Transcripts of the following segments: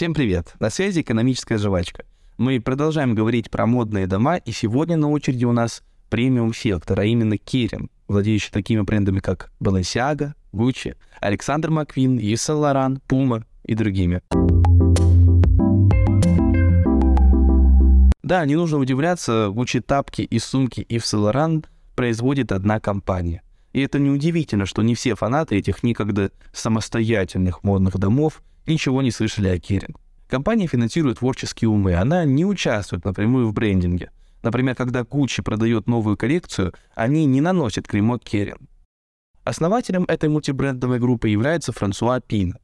Всем привет! На связи экономическая жвачка. Мы продолжаем говорить про модные дома, и сегодня на очереди у нас премиум сектор, а именно Керин, владеющий такими брендами, как Balenciaga, Gucci, Александр Маквин, Yves Saint Laurent, и другими. Да, не нужно удивляться, Gucci тапки и сумки Yves Saint производит одна компания. И это неудивительно, что не все фанаты этих некогда самостоятельных модных домов ничего не слышали о Керин. Компания финансирует творческие умы, она не участвует напрямую в брендинге. Например, когда Gucci продает новую коллекцию, они не наносят клеймо Керин. Основателем этой мультибрендовой группы является Франсуа Пин.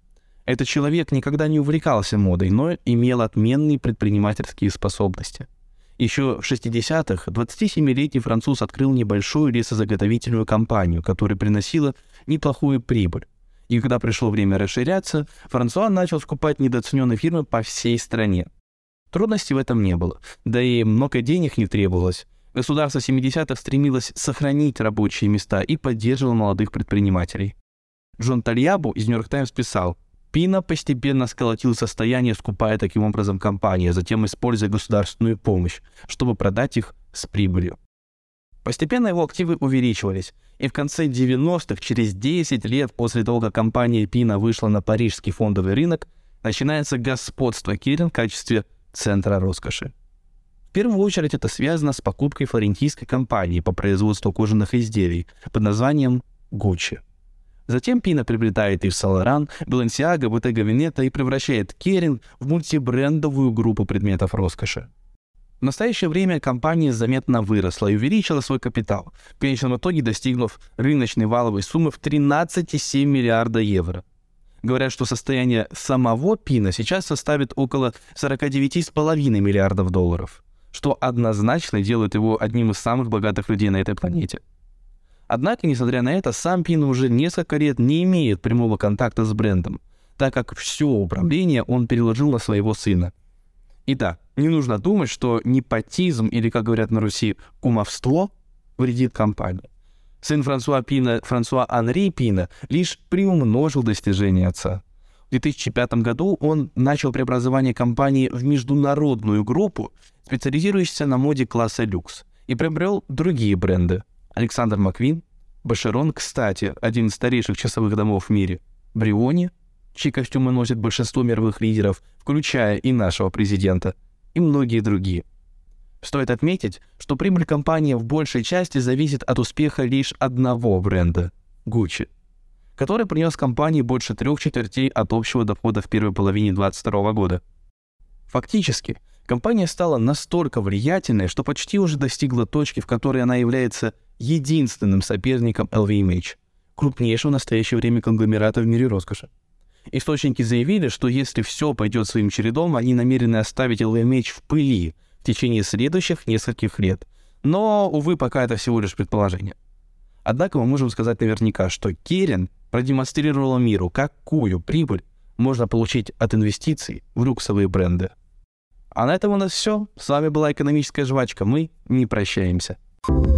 Этот человек никогда не увлекался модой, но имел отменные предпринимательские способности. Еще в 60-х 27-летний француз открыл небольшую лесозаготовительную компанию, которая приносила неплохую прибыль. И когда пришло время расширяться, Франсуа начал скупать недооцененные фирмы по всей стране. Трудностей в этом не было, да и много денег не требовалось. Государство 70-х стремилось сохранить рабочие места и поддерживало молодых предпринимателей. Джон Тальябу из «Нью-Йорк Таймс» писал, Пина постепенно сколотил состояние, скупая таким образом компании, а затем используя государственную помощь, чтобы продать их с прибылью. Постепенно его активы увеличивались, и в конце 90-х, через 10 лет после того, как компания Пина вышла на парижский фондовый рынок, начинается господство Кирин в качестве центра роскоши. В первую очередь это связано с покупкой флорентийской компании по производству кожаных изделий под названием Gucci. Затем Пина приобретает Ив Саларан, Balenciaga, Bottega Veneta и превращает Керин в мультибрендовую группу предметов роскоши. В настоящее время компания заметно выросла и увеличила свой капитал, в конечном итоге достигнув рыночной валовой суммы в 13,7 миллиарда евро. Говорят, что состояние самого Пина сейчас составит около 49,5 миллиардов долларов, что однозначно делает его одним из самых богатых людей на этой планете. Однако, несмотря на это, сам Пин уже несколько лет не имеет прямого контакта с брендом, так как все управление он переложил на своего сына – и да, не нужно думать, что непотизм или, как говорят на Руси, кумовство вредит компании. Сын Франсуа Пина, Франсуа Анри Пина, лишь приумножил достижения отца. В 2005 году он начал преобразование компании в международную группу, специализирующуюся на моде класса люкс, и приобрел другие бренды. Александр Маквин, Башерон, кстати, один из старейших часовых домов в мире, Бриони, чьи костюмы носят большинство мировых лидеров, включая и нашего президента, и многие другие. Стоит отметить, что прибыль компании в большей части зависит от успеха лишь одного бренда – Gucci, который принес компании больше трех четвертей от общего дохода в первой половине 2022 года. Фактически, компания стала настолько влиятельной, что почти уже достигла точки, в которой она является единственным соперником LVMH, крупнейшего в настоящее время конгломерата в мире роскоши. Источники заявили, что если все пойдет своим чередом, они намерены оставить LVMH в пыли в течение следующих нескольких лет. Но, увы, пока это всего лишь предположение. Однако мы можем сказать наверняка, что Керин продемонстрировала миру, какую прибыль можно получить от инвестиций в люксовые бренды. А на этом у нас все. С вами была экономическая жвачка. Мы не прощаемся. thank you